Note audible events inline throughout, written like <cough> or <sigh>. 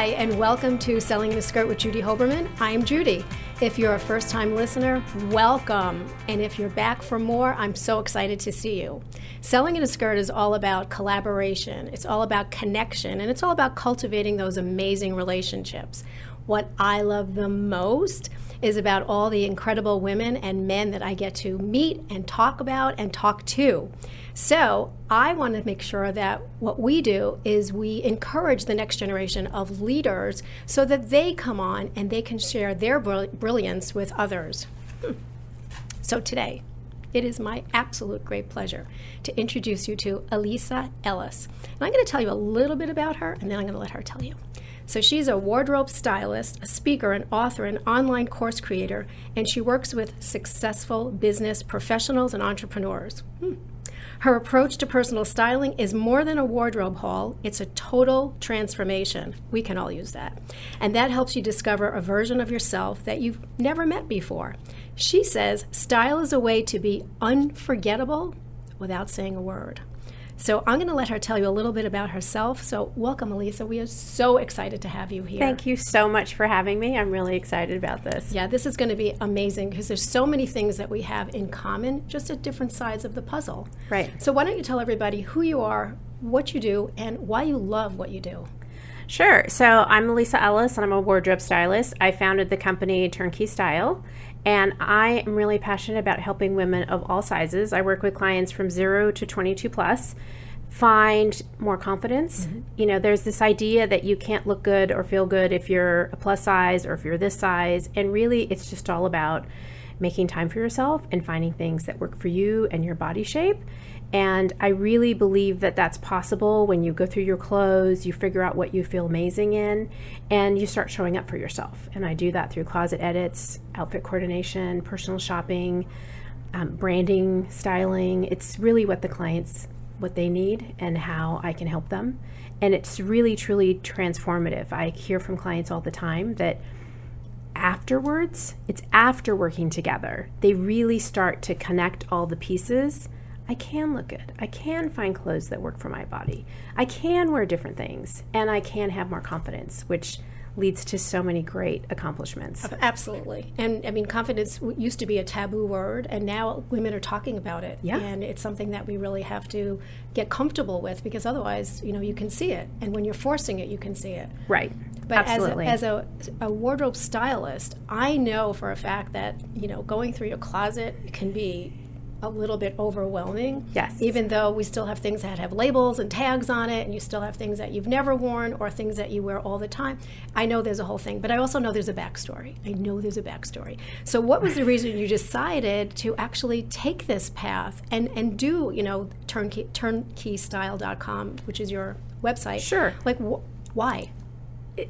Hi, and welcome to Selling in a Skirt with Judy Hoberman. I'm Judy. If you're a first time listener, welcome. And if you're back for more, I'm so excited to see you. Selling in a Skirt is all about collaboration, it's all about connection, and it's all about cultivating those amazing relationships. What I love the most is about all the incredible women and men that I get to meet and talk about and talk to. So I want to make sure that what we do is we encourage the next generation of leaders so that they come on and they can share their brilliance with others. So today, it is my absolute great pleasure to introduce you to Elisa Ellis. And I'm going to tell you a little bit about her, and then I'm going to let her tell you. So, she's a wardrobe stylist, a speaker, an author, an online course creator, and she works with successful business professionals and entrepreneurs. Hmm. Her approach to personal styling is more than a wardrobe haul, it's a total transformation. We can all use that. And that helps you discover a version of yourself that you've never met before. She says style is a way to be unforgettable without saying a word. So I'm going to let her tell you a little bit about herself. So welcome, Elisa. We are so excited to have you here. Thank you so much for having me. I'm really excited about this. Yeah, this is going to be amazing because there's so many things that we have in common, just at different sides of the puzzle. Right. So why don't you tell everybody who you are, what you do, and why you love what you do? Sure. So I'm Elisa Ellis, and I'm a wardrobe stylist. I founded the company Turnkey Style, and I am really passionate about helping women of all sizes. I work with clients from zero to 22 plus find more confidence. Mm-hmm. You know, there's this idea that you can't look good or feel good if you're a plus size or if you're this size. And really, it's just all about making time for yourself and finding things that work for you and your body shape. And I really believe that that's possible when you go through your clothes, you figure out what you feel amazing in, and you start showing up for yourself. And I do that through closet edits, outfit coordination, personal shopping, um, branding, styling. It's really what the clients what they need and how I can help them. And it's really truly transformative. I hear from clients all the time that afterwards, it's after working together, they really start to connect all the pieces I can look good. I can find clothes that work for my body. I can wear different things and I can have more confidence, which leads to so many great accomplishments. Absolutely. And I mean, confidence used to be a taboo word, and now women are talking about it. Yeah. And it's something that we really have to get comfortable with because otherwise, you know, you can see it. And when you're forcing it, you can see it. Right. But Absolutely. as, a, as a, a wardrobe stylist, I know for a fact that, you know, going through your closet can be a little bit overwhelming. Yes. Even though we still have things that have labels and tags on it, and you still have things that you've never worn or things that you wear all the time. I know there's a whole thing, but I also know there's a backstory. I know there's a backstory. So, what was the reason you decided to actually take this path and, and do, you know, turnkey, turnkeystyle.com, which is your website? Sure. Like, wh- why?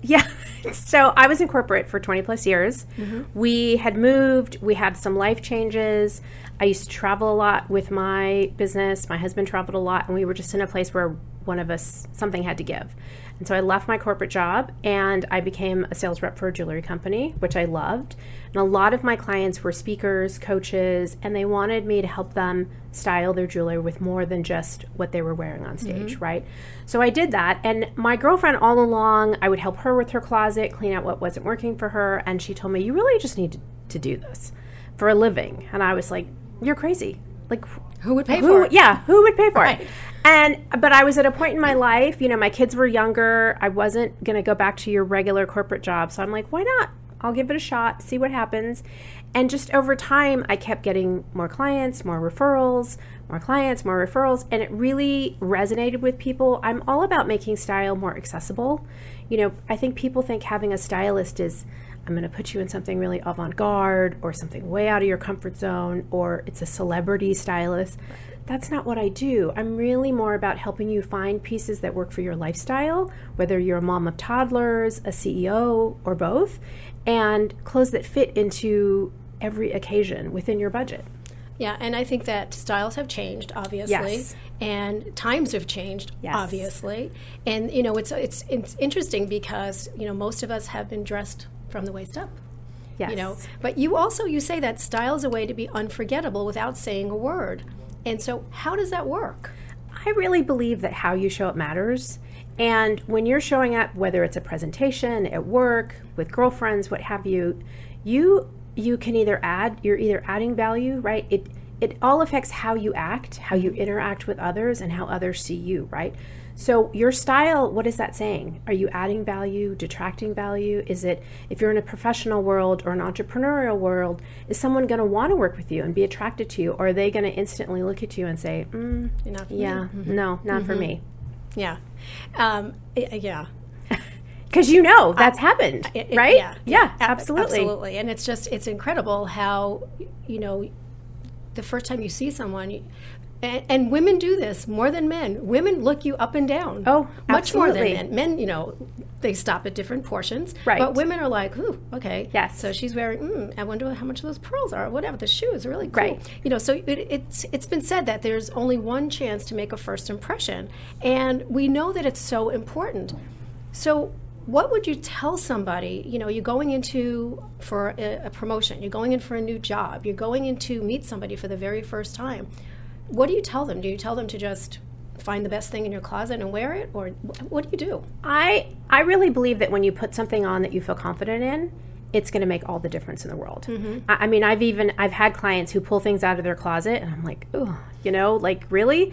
Yeah. <laughs> So I was in corporate for 20 plus years. Mm-hmm. We had moved, we had some life changes. I used to travel a lot with my business. My husband traveled a lot, and we were just in a place where one of us something had to give. And so I left my corporate job and I became a sales rep for a jewelry company, which I loved. And a lot of my clients were speakers, coaches, and they wanted me to help them style their jewelry with more than just what they were wearing on stage, mm-hmm. right? So I did that. And my girlfriend, all along, I would help her with her closet, clean out what wasn't working for her. And she told me, You really just need to, to do this for a living. And I was like, You're crazy. Like, who would pay who, for it? Yeah, who would pay for right. it? And but I was at a point in my life, you know, my kids were younger. I wasn't going to go back to your regular corporate job. So I'm like, why not? I'll give it a shot, see what happens. And just over time, I kept getting more clients, more referrals, more clients, more referrals, and it really resonated with people. I'm all about making style more accessible. You know, I think people think having a stylist is I'm going to put you in something really avant garde or something way out of your comfort zone, or it's a celebrity stylist. That's not what I do. I'm really more about helping you find pieces that work for your lifestyle, whether you're a mom of toddlers, a CEO, or both, and clothes that fit into every occasion within your budget. Yeah, and I think that styles have changed, obviously, yes. and times have changed, yes. obviously. And you know, it's it's it's interesting because you know most of us have been dressed from the waist up. Yes. You know, but you also you say that style is a way to be unforgettable without saying a word. And so, how does that work? I really believe that how you show up matters. And when you're showing up, whether it's a presentation at work, with girlfriends, what have you, you you can either add you're either adding value, right? It it all affects how you act, how you interact with others, and how others see you, right? So, your style, what is that saying? Are you adding value, detracting value? Is it, if you're in a professional world or an entrepreneurial world, is someone going to want to work with you and be attracted to you? Or are they going to instantly look at you and say, mm, yeah, mm-hmm. no, not mm-hmm. for me? Yeah. Um, yeah. <laughs> Because you know that's I, happened, it, right? Yeah, yeah, absolutely. Absolutely. And it's just, it's incredible how, you know, the first time you see someone, and, and, women do this more than men. Women look you up and down. Oh, much more than men. Men, you know, they stop at different portions. Right. But women are like, ooh, okay. Yes. So she's wearing. Mm, I wonder how much of those pearls are. Whatever. The shoes are really cool. Right. You know. So it, it's it's been said that there's only one chance to make a first impression, and we know that it's so important. So what would you tell somebody you know you're going into for a, a, promotion you're going in for a new job you're going in to meet somebody for the very first time what do you tell them? Do you tell them to just find the best thing in your closet and wear it, or what do you do? I I really believe that when you put something on that you feel confident in, it's going to make all the difference in the world. Mm-hmm. I, I, mean, I've even I've had clients who pull things out of their closet, and I'm like, oh, you know, like really,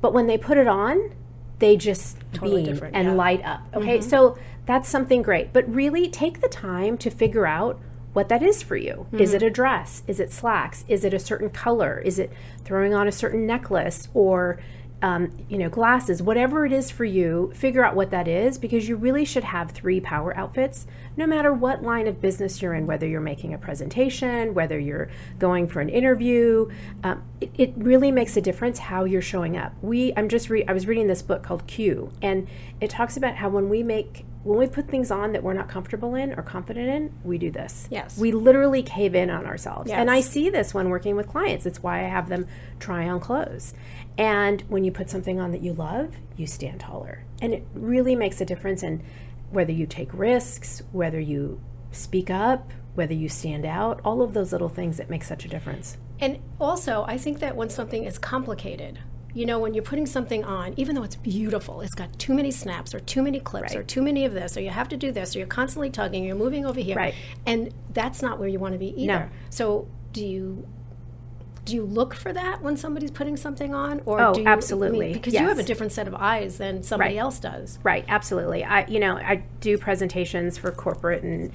but when they put it on, they just totally beam and yeah. light up. Okay, mm-hmm. so that's something great, but really take the time to figure out what that is for you. Mm-hmm. Is it a dress? Is it slacks? Is it a certain color? Is it throwing on a certain necklace or um, you know glasses? Whatever it is for you, figure out what that is because you really should have three power outfits, no matter what line of business you're in. Whether you're making a presentation, whether you're going for an interview, um, it, it, really makes a difference how you're showing up. We, I'm just re- I was reading this book called Q, and it talks about how when we make when we put things on that we're not comfortable in or confident in, we do this. Yes. We literally cave in on ourselves. Yes. And I see this when working with clients. It's why I have them try on clothes. And when you put something on that you love, you stand taller. And it really makes a difference in whether you take risks, whether you speak up, whether you stand out, all of those little things that make such a difference. And also, I think that when something is complicated, you know, when you're putting something on, even though it's beautiful, it's got too many snaps or too many clips right. or too many of this, or you have to do this, or you're constantly tugging, you're moving over here. Right. And that's not where you want to be either. No. So do you do you look for that when somebody's putting something on or oh, do you, absolutely I mean, because yes. you have a different set of eyes than somebody right. else does right absolutely i you know i do presentations for corporate and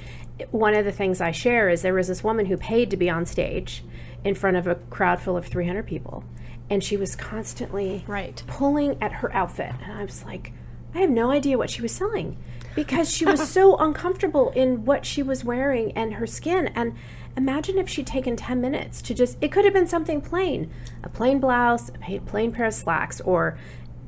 one of the things i share is there was this woman who paid to be on stage in front of a crowd full of 300 people and she was constantly right. pulling at her outfit. And i was like i have no idea what she was selling because she was <laughs> so uncomfortable in what she was wearing and her skin. And imagine if she'd taken 10 minutes to just it could have been something plain a plain blouse a plain pair of slacks or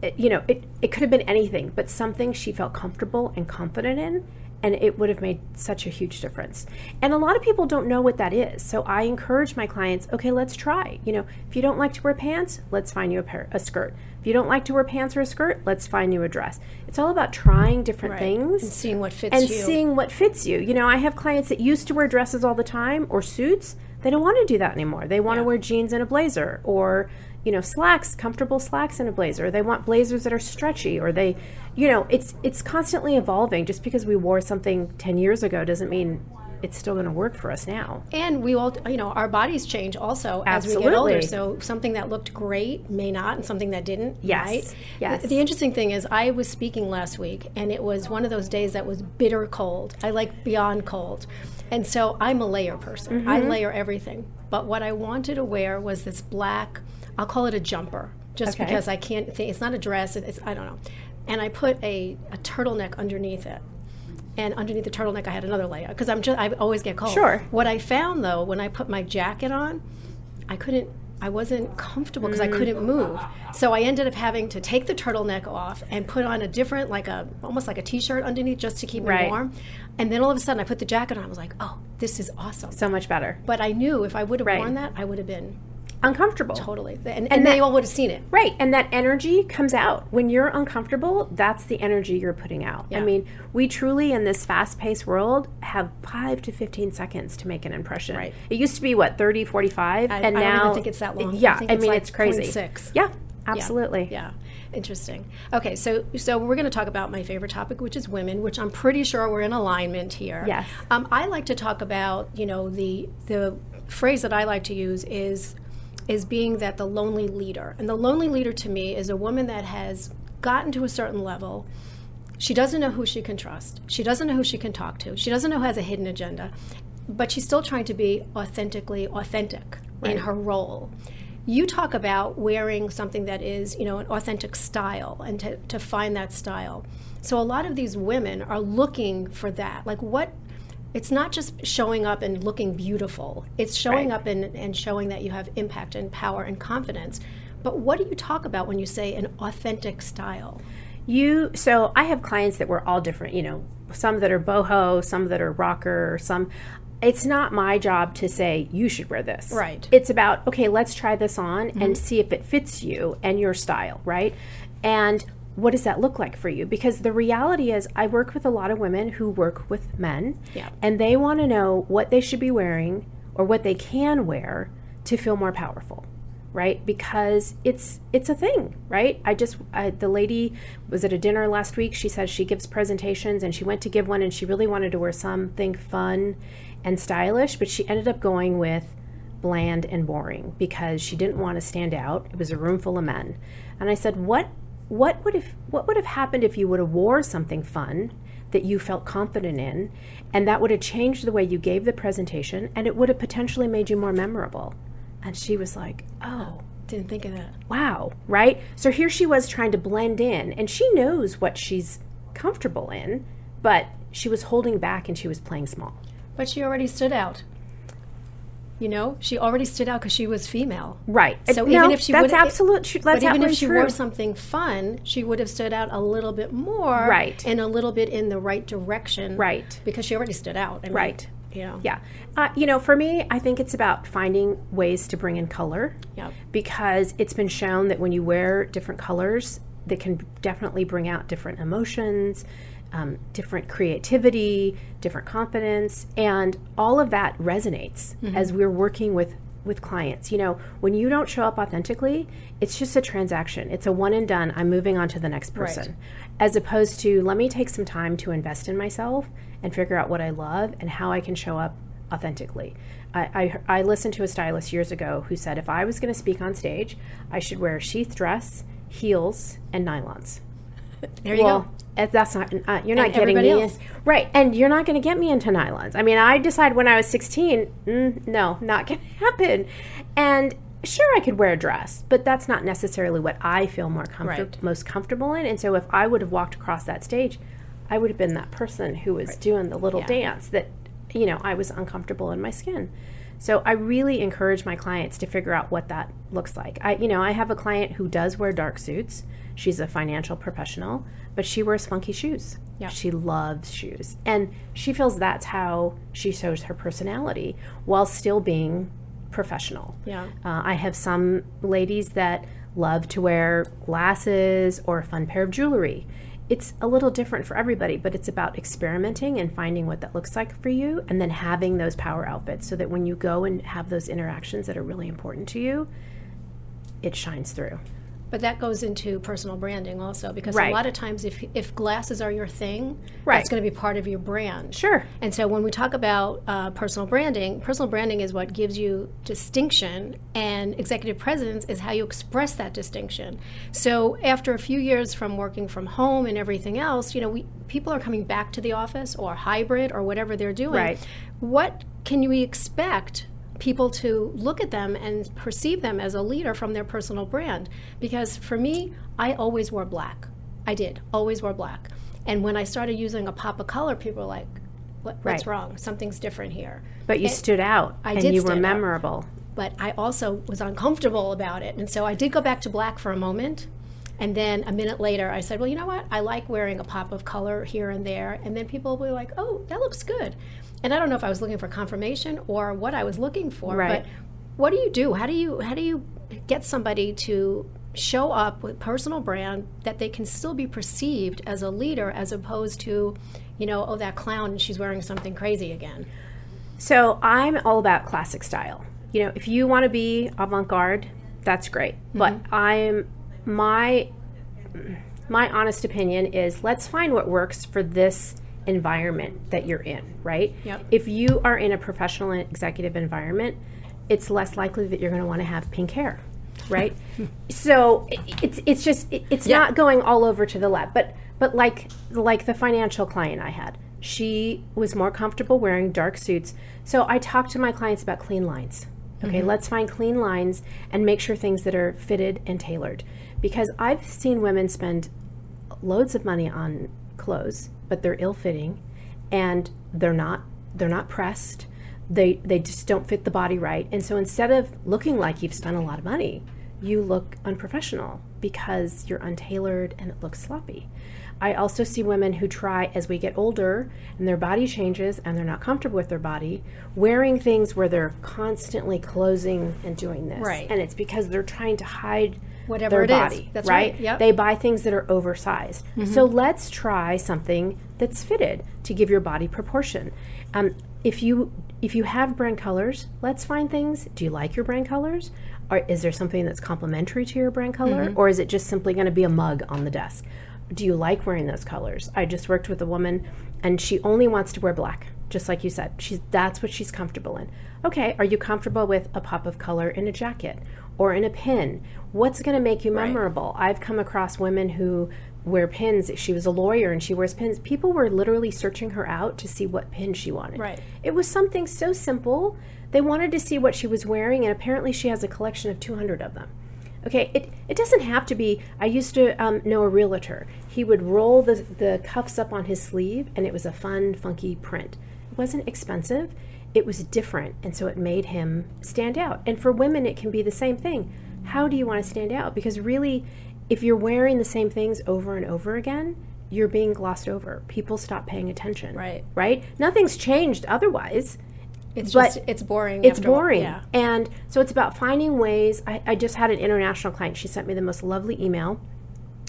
eh, you know it, it could have been anything but something she felt comfortable and confident in and it would have made such a huge difference. And a lot of people don't know what that is. So I encourage my clients, okay, let's try. You know, if you don't like to wear pants, let's find you a pair a skirt. If you don't like to wear pants or a skirt, let's find you a dress. It's all about trying different right. things and seeing what fits and you. seeing what fits you. You know, I have clients that used to wear dresses all the time or suits. They don't want to do that anymore. They want yeah. to wear jeans and a blazer or you know slacks comfortable slacks and a blazer they want blazers that are stretchy or they you know it's it's constantly evolving just because we wore something 10 years ago doesn't mean it's still going to work for us now. And we all, you know, our bodies change also Absolutely. as we get older. So something that looked great may not, and something that didn't. Yes. Right? Yes. The, the, interesting thing is, I was speaking last week, and it was one of those days that was bitter cold. I like beyond cold. And so I'm a layer person. Mm-hmm. I layer everything. But what I wanted to wear was this black, I'll call it a jumper, just okay. because I can't think, it's not a dress, it's, I don't know and I put a, a turtleneck underneath it. And underneath the turtleneck, I had another layer because I'm just I always get cold. Sure. What I found though, when I put my jacket on, I couldn't I wasn't comfortable because mm. I couldn't move. So I ended up having to take the turtleneck off and put on a different, like a almost like a t-shirt underneath just to keep right. me warm. And then all of a sudden I put the jacket on. I was like, oh, this is awesome. So much better. But I knew if I would have right. worn that, I would have been uncomfortable. Totally. And, and, and they all would have seen it. Right. And that energy comes out. When you're uncomfortable, that's the energy you're putting out. Yeah. I mean, we truly, in this fast paced world, have five to 15 seconds to make an impression. Right. It used to be, what, 30, 45? I, and I now. I think it's that long. Yeah. I, I mean, like it's crazy. Six. Yeah. Absolutely. Yeah. Interesting. Okay, so so we're going to talk about my favorite topic, which is women, which I'm pretty sure we're in alignment here. Yes. Um, I like to talk about, you know, the the phrase that I like to use is is being that the lonely leader, and the lonely leader to me is a woman that has gotten to a certain level. She doesn't know who she can trust. She doesn't know who she can talk to. She doesn't know who has a hidden agenda, but she's still trying to be authentically authentic in her role you talk about wearing something that is, you know, an authentic style and to, to find that style. So a lot of these women are looking for that. Like what it's not just showing up and looking beautiful. It's showing Right. up and, and showing that you have impact and power and confidence. But what do you talk about when you say an authentic style? You so I have clients that were all different, you know, some that are boho, some that are rocker, some it's not my job to say you should wear this. Right. It's about okay, let's try this on and mm-hmm. see if it fits you and your style, right? And what does that look like for you? Because the reality is I work with a lot of women who work with men Yeah. and they want to know what they should be wearing or what they can wear to feel more powerful right? Because it's it's a thing right? I just I, the lady was at a dinner last week. She says she gives presentations and she went to give one and she really wanted to wear something fun and stylish but she ended up going with bland and boring because she didn't want to stand out. It was a room full of men. And i said what what would have what would have happened if you would have wore something fun that you felt confident in and that would have changed the way you gave the presentation and it would have potentially made you more memorable and she was like oh Didn't think of that. wow right so here she was trying to blend in and she knows what she's comfortable in but she was holding back and she was playing small But she already stood out. You know, she already stood out because she was female. right So no, even if she that's absolute that's but even if she true. wore something fun, she would have stood out a little bit more, Right. and a little bit in the right direction, Right. Because she already stood out, I mean, Right. Know, yeah uh, you know for me i think it's about finding ways to bring in color Yep. because it's been shown that when you wear different colors that can definitely bring out different emotions um, different creativity different confidence and all of that resonates as we're working with with clients. You know when you don't show up authentically it's just a transaction. It's a one and done. I'm moving on to the next person. As opposed to let me take some time to invest in myself and figure out what i love and how i can show up authentically. I, I, I listened to a stylist years ago who said if I was going to speak on stage, I should wear a sheath dress, heels, and nylons. <laughs> There you well, go. that's not uh, you're not And getting me in, right, and you're not going to get me into nylons. I mean, I decided when I was 16, mm, no, not <laughs> going to happen. And sure, I could wear a dress, but that's not necessarily what I feel more comfortable, Right. most comfortable in. And so, if I would have walked across that stage, I would have been that person who was doing the little Yeah. dance that you know I was uncomfortable in my skin. So I really encourage my clients to figure out what that looks like. I you know, I have a client who does wear dark suits. She's a financial professional, but she wears funky shoes. Yeah. She loves shoes. And she feels that's how she shows her personality while still being professional. Yeah. Uh, I have some ladies that love to wear glasses or a fun pair of jewelry. It's a little different for everybody, but it's about experimenting and finding what that looks like for you and then having those power outfits so that when you go and have those interactions that are really important to you, it shines through. But that goes into personal branding also, because Right. a lot of times, if if glasses are your thing, Right. that's going to be part of your brand. Sure. And so when we talk about uh, personal branding, personal branding is what gives you distinction, and executive presence is how you express that distinction. So after a few years from working from home and everything else, you know, we people are coming back to the office or hybrid or whatever they're doing. Right. What can we expect? People to look at them and perceive them as a leader from their personal brand because for me i always wore black i did always wore black and when i started using a pop of color people were like what, what's Right. wrong something's different here But you stood out I and did you were stand out. memorable. but I also was uncomfortable about it. And so I did go back to black for a moment. And then a minute later, I said, well, you know what? I like wearing a pop of color here and there. And then people were like, oh, that looks good. And I don't know if I was looking for confirmation or what I was looking for. Right. But what do you do? How do you how do you get somebody to show up with personal brand that they can still be perceived as a leader as opposed to, you know, oh that clown she's wearing something crazy again. So I'm all about classic style. You know, if you want to be avant garde, that's great. Mm-hmm. But I'm my my honest opinion is let's find what works for this environment that you're in, right? Yep. If you are in a professional and executive environment, it's less likely that you're going to want to have pink hair, right? <laughs> so it's it's just it's Yeah. not going all over to the left, but but like like the financial client I had, she was more comfortable wearing dark suits. So I talked to my clients about clean lines. Okay, mm-hmm. let's find clean lines and make sure things that are fitted and tailored. Because I've seen women spend loads of money on clothes, but they're ill-fitting and they're not they're not pressed. They they just don't fit the body right. And so instead of looking like you've spent a lot of money, you look unprofessional because you're untailored and it looks sloppy. I also see women who try as we get older and their body changes and they're not comfortable with their body, wearing things where they're constantly closing and doing this. Right. And it's because they're trying to hide Whatever their it is. body. That's right. right. Yep. They buy things that are oversized. So let's try something that's fitted to give your body proportion. Um, if you if you have brand colors, let's find things. Do you like your brand colors? Or is there something that's complementary to your brand color? Or is it just simply going to be a mug on the desk? Do you like wearing those colors? I just worked with a woman and she only wants to wear black, just like you said. She's that's what she's comfortable in. Okay, are you comfortable with a pop of color in a jacket or in a pin? What's going to make you memorable? I've come across women who wear pins. She was a lawyer and she wears pins. People were literally searching her out to see what pin she wanted. Right. It was something so simple. They wanted to see what she was wearing, and apparently she has a collection of 200 of them. Okay, it, it doesn't have to be. I used to um, know a realtor. He would roll the, the cuffs up on his sleeve, and it was a fun, funky print. Wasn't expensive, it was different, and so it made him stand out. And for women, it can be the same thing. How do you want to stand out? Because really, if you're wearing the same things over and over again, you're being glossed over. People stop paying attention. Right. Right? Nothing's changed otherwise It's But just it's boring. it's after a while. boring. Yeah. And so it's about finding ways. I, I just had an international client. She sent me the most lovely email.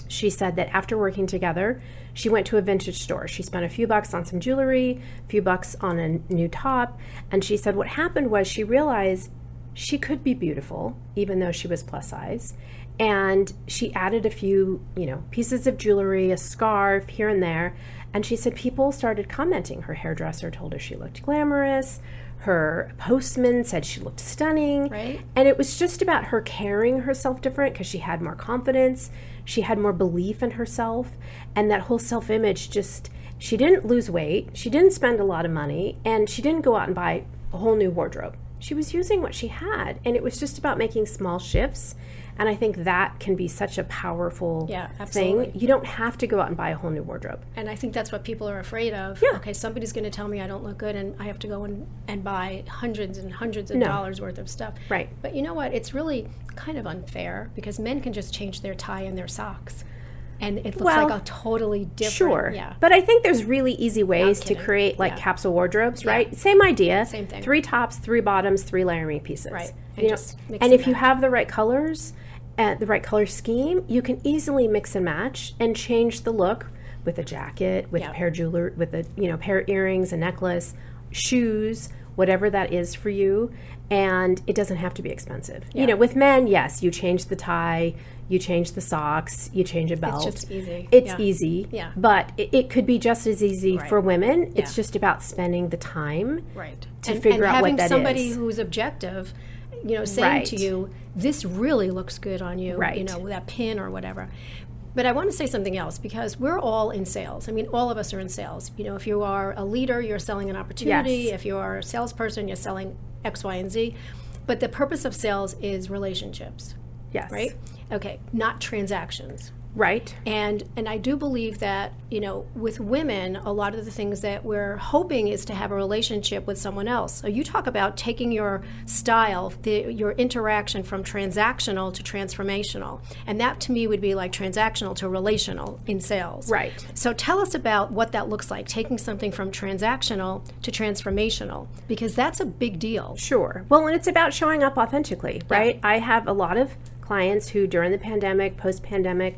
She said that after working together, she went to a vintage store. She spent a few bucks on some jewelry, a few bucks on a new top. And she said what happened was she realized she could be beautiful, even though she was plus size. And she added a few, you know, pieces of jewelry, a scarf here and there. And she said people started commenting. Her hairdresser told her she looked glamorous. Her postman said she looked stunning. Right. And it was just about her carrying herself different because she had more confidence, she had more belief in herself, and that whole self image just, she didn't lose weight, she didn't spend a lot of money, and she didn't go out and buy a whole new wardrobe. She was using what she had, and it was just about making small shifts. And I think that can be such a powerful Yeah, thing. You don't have to go out and buy a whole new wardrobe. And I think that's what people are afraid of. Yeah. Okay, somebody's going to tell me I don't look good, and I have to go and, and buy hundreds and hundreds of No. dollars worth of stuff. Right. But you know what? It's really kind of unfair because men can just change their tie and their socks, and it looks Well, like a totally different. Sure. Yeah. But I think there's really easy ways to create like Yeah. capsule wardrobes, right? Same idea. Same thing. Three tops, three bottoms, three layering pieces. Right. You And know, just mix and and if you have the right colors, uh, the right color scheme, you can easily mix and match and change the look with a jacket, with Yeah. a pair of jewelry, with a you know pair of earrings, a necklace, shoes, whatever that is for you. And it doesn't have to be expensive. You know, with men, yes, you change the tie, you change the socks, you change a belt. It's just easy. It's Yeah. easy. Yeah. But it, it could be just as easy Right. for women. It's just about spending the time. right. to and, figure and out what that is. having somebody who's objective, you know, saying Right. to you, "This really looks good on you," right. you know, with that pin or whatever. But I want to say something else because we're all in sales. I mean, all of us are in sales. You know, if you are a leader, you're selling an opportunity. Yes. If you are a salesperson, you're selling X, Y, and Z. But the purpose of sales is relationships, Yes. right? Okay, not transactions. Right. And and I do believe that you know with women, a lot of the things that we're hoping is to have a relationship with someone else. So you talk about taking your style, the, your interaction from transactional to transformational, and that to me would be like transactional to relational in sales. Right. So tell us about what that looks like, taking something from transactional to transformational, because that's a big deal. Sure. Well, and it's about showing up authentically, right? I have a lot of clients who, during the pandemic, post pandemic,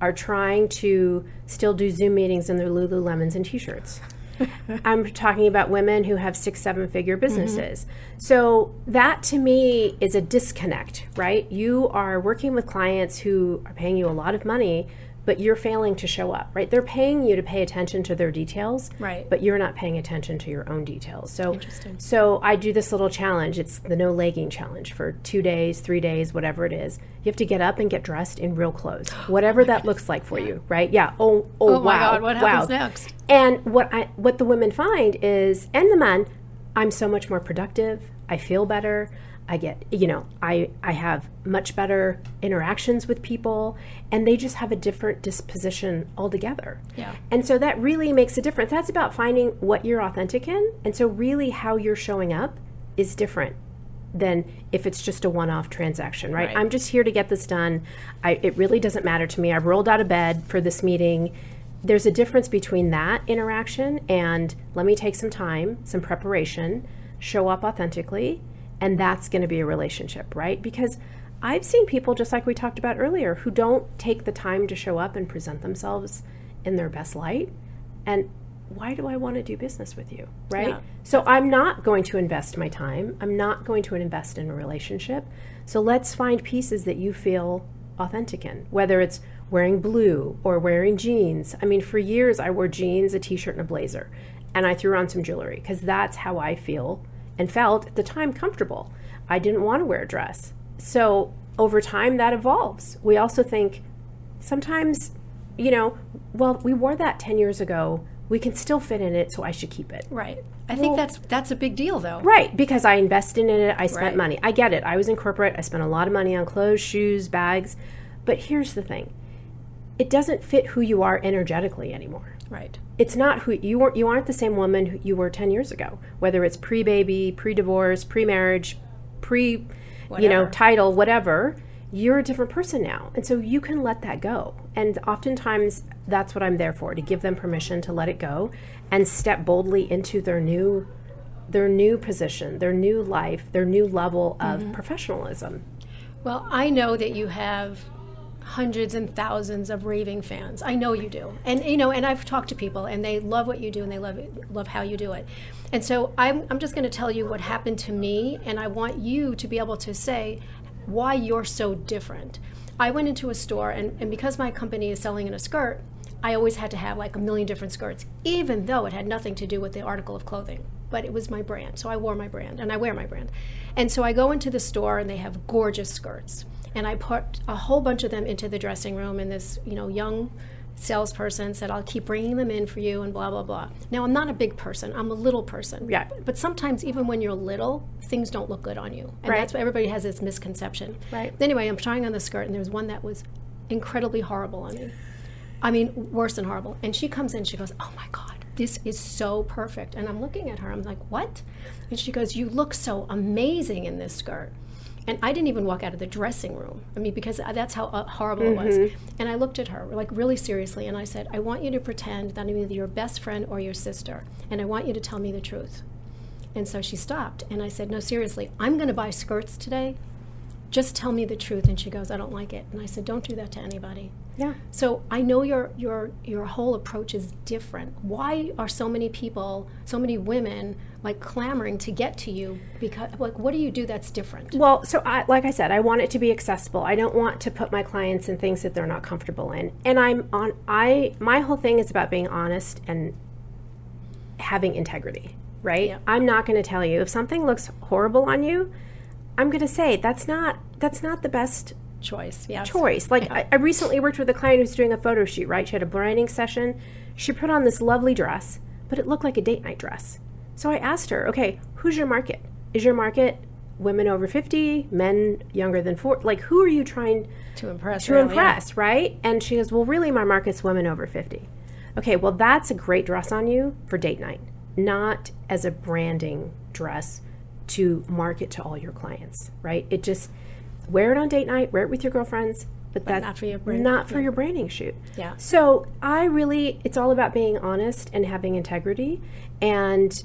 are trying to still do Zoom meetings in their Lululemons and t shirts. <laughs> I'm talking about women who have six, seven figure businesses. Mm-hmm. So that to me is a disconnect, right? You are working with clients who are paying you a lot of money but you're failing to show up, right? They're paying you to pay attention to their details, right? But you're not paying attention to your own details. So, so I do this little challenge. It's the no legging challenge for two days, three days, whatever it is. You have to get up and get dressed in real clothes, <gasps> oh whatever oh that goodness. looks like for yeah. you, right? Yeah. Oh, oh, oh wow. God, what wow. happens next? And what I what the women find is, and the men, I'm so much more productive. I feel better. I get, you know, I, I have much better interactions with people and they just have a different disposition altogether. Yeah. And so that really makes a difference. That's about finding what you're authentic in. And so really how you're showing up is different than if it's just a one-off transaction, right? right. I'm just here to get this done. I, it really doesn't matter to me. I've rolled out of bed for this meeting. There's a difference between that interaction and let me take some time, some preparation, show up authentically and that's going to be a relationship, right? Because I've seen people, just like we talked about earlier, who don't take the time to show up and present themselves in their best light. And why do I want to do business with you, right? Yeah. So I'm not going to invest my time. I'm not going to invest in a relationship. So let's find pieces that you feel authentic in, whether it's wearing blue or wearing jeans. I mean, for years I wore jeans, a t shirt, and a blazer, and I threw on some jewelry because that's how I feel and felt at the time comfortable. I didn't want to wear a dress. So over time, that evolves. We also think sometimes, you know, well, we wore that 10 years ago. We can still fit in it, so I should keep it. Right. I well, think that's that's a big deal, though. Right, because I invested in it. I spent right. money. I get it. I was in corporate. I spent a lot of money on clothes, shoes, bags. But here's the thing: it doesn't fit who you are energetically anymore. Right. It's not who you weren't. You aren't the same woman you were ten years ago. Whether it's pre-baby, pre-divorce, pre-marriage, pre, whatever. you know, title, whatever. You're a different person now, and so you can let that go. And oftentimes, that's what I'm there for—to give them permission to let it go and step boldly into their new, their new position, their new life, their new level of mm-hmm. professionalism. Well, I know that you have hundreds and thousands of raving fans. I know you do. And you know, and I've talked to people and they love what you do and they love love how you do it. And so I'm I'm just going to tell you what happened to me and I want you to be able to say why you're so different. I went into a store and, and because my company is selling in a skirt, I always had to have like a million different skirts, even though it had nothing to do with the article of clothing. But it was my brand. So I wore my brand and I wear my brand. And so I go into the store and they have gorgeous skirts and I put a whole bunch of them into the dressing room. And this, you know, young salesperson said, "I'll keep bringing them in for you," and blah blah blah. Now I'm not a big person; I'm a little person. Yeah. But sometimes, even when you're little, things don't look good on you, and right. that's what everybody has this misconception. Right. Anyway, I'm trying on the skirt, and there's one that was incredibly horrible on me. I mean, worse than horrible. And she comes in, she goes, "Oh my god." This is so perfect. And I'm looking at her, I'm like, what? And she goes, You look so amazing in this skirt. And I didn't even walk out of the dressing room. I mean, because that's how uh, horrible mm-hmm. it was. Mm-hmm. And I looked at her, like really seriously, and I said, I want you to pretend that I'm either your best friend or your sister, and I want you to tell me the truth. And so she stopped, and I said, No, seriously, I'm going to buy skirts today. Just tell me the truth. And she goes, I don't like it. And I said, Don't do that to anybody. Yeah. So I know your your your whole approach is different. Why are so many people, so many women like clamoring to get to you because like what do you do that's different? Well, so I like I said, I want it to be accessible. I don't want to put my clients in things that they're not comfortable in. And I'm on I my whole thing is about being honest and having integrity, right? Yeah. I'm not going to tell you if something looks horrible on you, I'm going to say that's not that's not the best choice. Yes. Choice. Like yeah. I, I, recently worked with a client who's doing a photo shoot, right? She had a branding session. She put on this lovely dress, but it looked like a date night dress. So I asked her, okay, who's your market? Is your market women over 50, men younger than 40? Like, who are you trying to impress? To really, impress, yeah. right? And she goes, well, really, my market's women over 50. Okay, well, that's a great dress on you for date night, not as a branding dress to market to all your clients, right? It just, wear it on date night, wear it with your girlfriends, but, but that's not for your brand, not for your branding shoot. Yeah. So I really, it's all about being honest and having integrity, and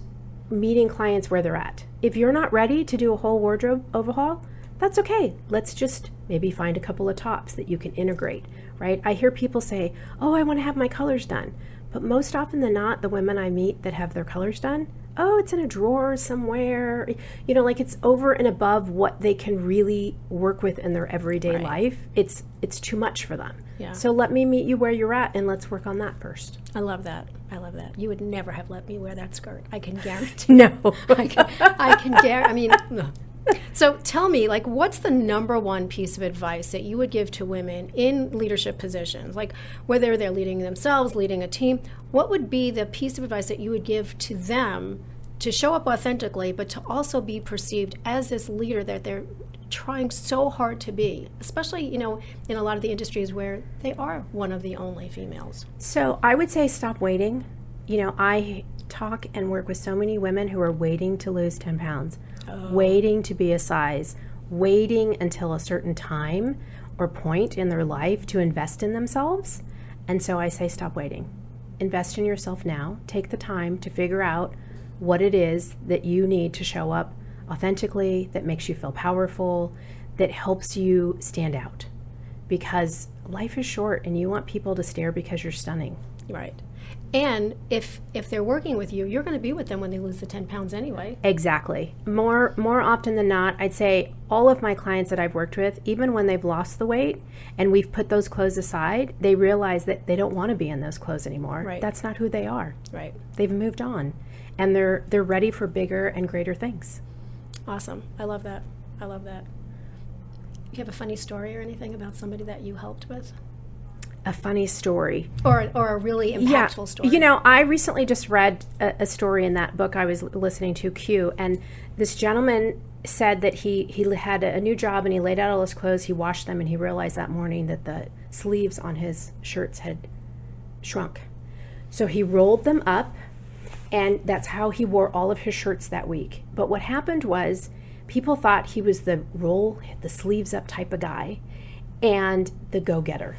meeting clients where they're at. If you're not ready to do a whole wardrobe overhaul, that's okay. Let's just maybe find a couple of tops that you can integrate, right? I hear people say, "Oh, I want to have my colors done." But most often than not, the women I meet that have their colors done, oh, it's in a drawer somewhere. You know, like it's over and above what they can really work with in their everyday Right. life. It's it's too much for them. Yeah. So let me meet you where you're at and let's work on that first. I love that. I love that. You would never have let me wear that skirt. I can <laughs> guarantee. No. I can, I can guarantee. I mean. <laughs> so tell me, like, what's the number one piece of advice that you would give to women in leadership positions, like whether they're leading themselves, leading a team? What would be the piece of advice that you would give to them to show up authentically, but to also be perceived as this leader that they're trying so hard to be, especially you know in a lot of the industries where they are one of the only females. So I would say stop waiting. You know, I talk and work with so many women who are waiting to lose 10 pounds, oh. waiting to be a size, waiting until a certain time or point in their life to invest in themselves. And so I say stop waiting. Invest in yourself now. Take the time to figure out what it is that you need to show up authentically, that makes you feel powerful, that helps you stand out because life is short and you want people to stare because you're stunning. Right. And if if they're working with you, you're going to be with them when they lose the 10 pounds anyway. Exactly. More more often than not, I'd say all of my clients that I've worked with, even when they've lost the weight and we've put those clothes aside, they realize that they don't want to be in those clothes anymore. Right. That's not who they are. Right. They've moved on and they're they're ready for bigger and greater things. Awesome. I love that. I love that. You have a funny story or anything about somebody that you helped with? A funny story. Or or a really impactful story? You know, I recently just read a, a story in that book I was listening to, Q, and this gentleman said that he he had a new job and he laid out all his clothes, he washed them, and he realized that morning that the sleeves on his shirts had shrunk. So he rolled them up, and that's how he wore all of his shirts that week. But what happened was people thought he was the roll the sleeves up type of guy and the go getter.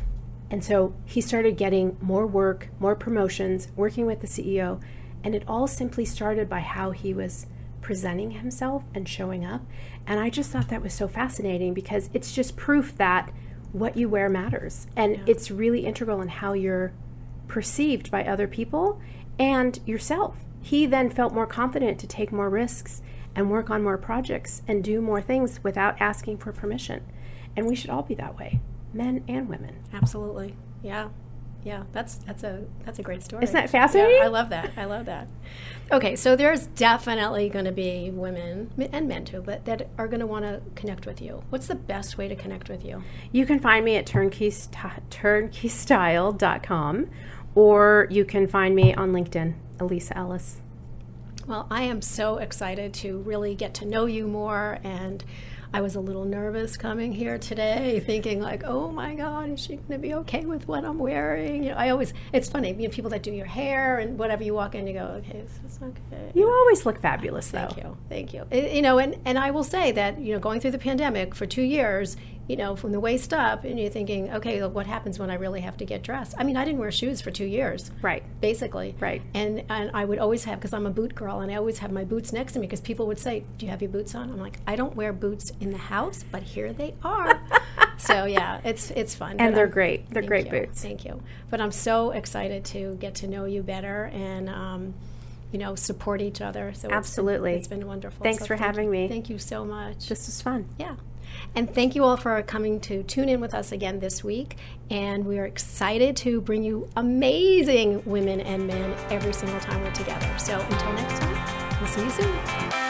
And so he started getting more work, more promotions, working with the CEO, and it all simply started by how he was presenting himself and showing up. And I just thought that was so fascinating because it's just proof that what you wear matters. And it's really integral in how you're perceived by other people and yourself. He then felt more confident to take more risks and work on more projects and do more things without asking for permission. And we should all be that way, men and women. Absolutely. Yeah. Yeah, that's that's a that's a great story. Isn't that fascinating? Yeah, I love that. I love that. Okay, so there's definitely going to be women and men too, but that are going to want to connect with you. What's the best way to connect with you? You can find me at turnkey, turnkey.style.com or you can find me on LinkedIn, Elisa Ellis. Well, I am so excited to really get to know you more and I was a little nervous coming here today, thinking like, "Oh my God, is she going to be okay with what I'm wearing?" You know, I always it's funny, you know, people that do your hair and whatever you walk in, you go, "Okay, this is okay." You always look fabulous, though. Thank you, thank you. I- You know, and and I will say that you know, going through the pandemic for two years, you know, from the waist up, and you're thinking, okay, look, what happens when I really have to get dressed? I mean, I didn't wear shoes for two years, Right. basically. Right. And and I would always have because I'm a boot girl, and I always have my boots next to me because people would say, "Do you have your boots on?" I'm like, I don't wear boots in the house, but here they <laughs> are. so yeah, it's it's fun. And they're I'm- great. They're great you. boots. Thank you. But I'm so excited to get to know you better and, um, you know, support each other. So it's been- Absolutely. it's been wonderful. Thanks So for thank having you. me. Thank you so much. This was fun. yeah. And thank you all for coming to tune in with us again this week. And we are excited to bring you amazing women and men every single time we're together. So until next time, we'll see you soon.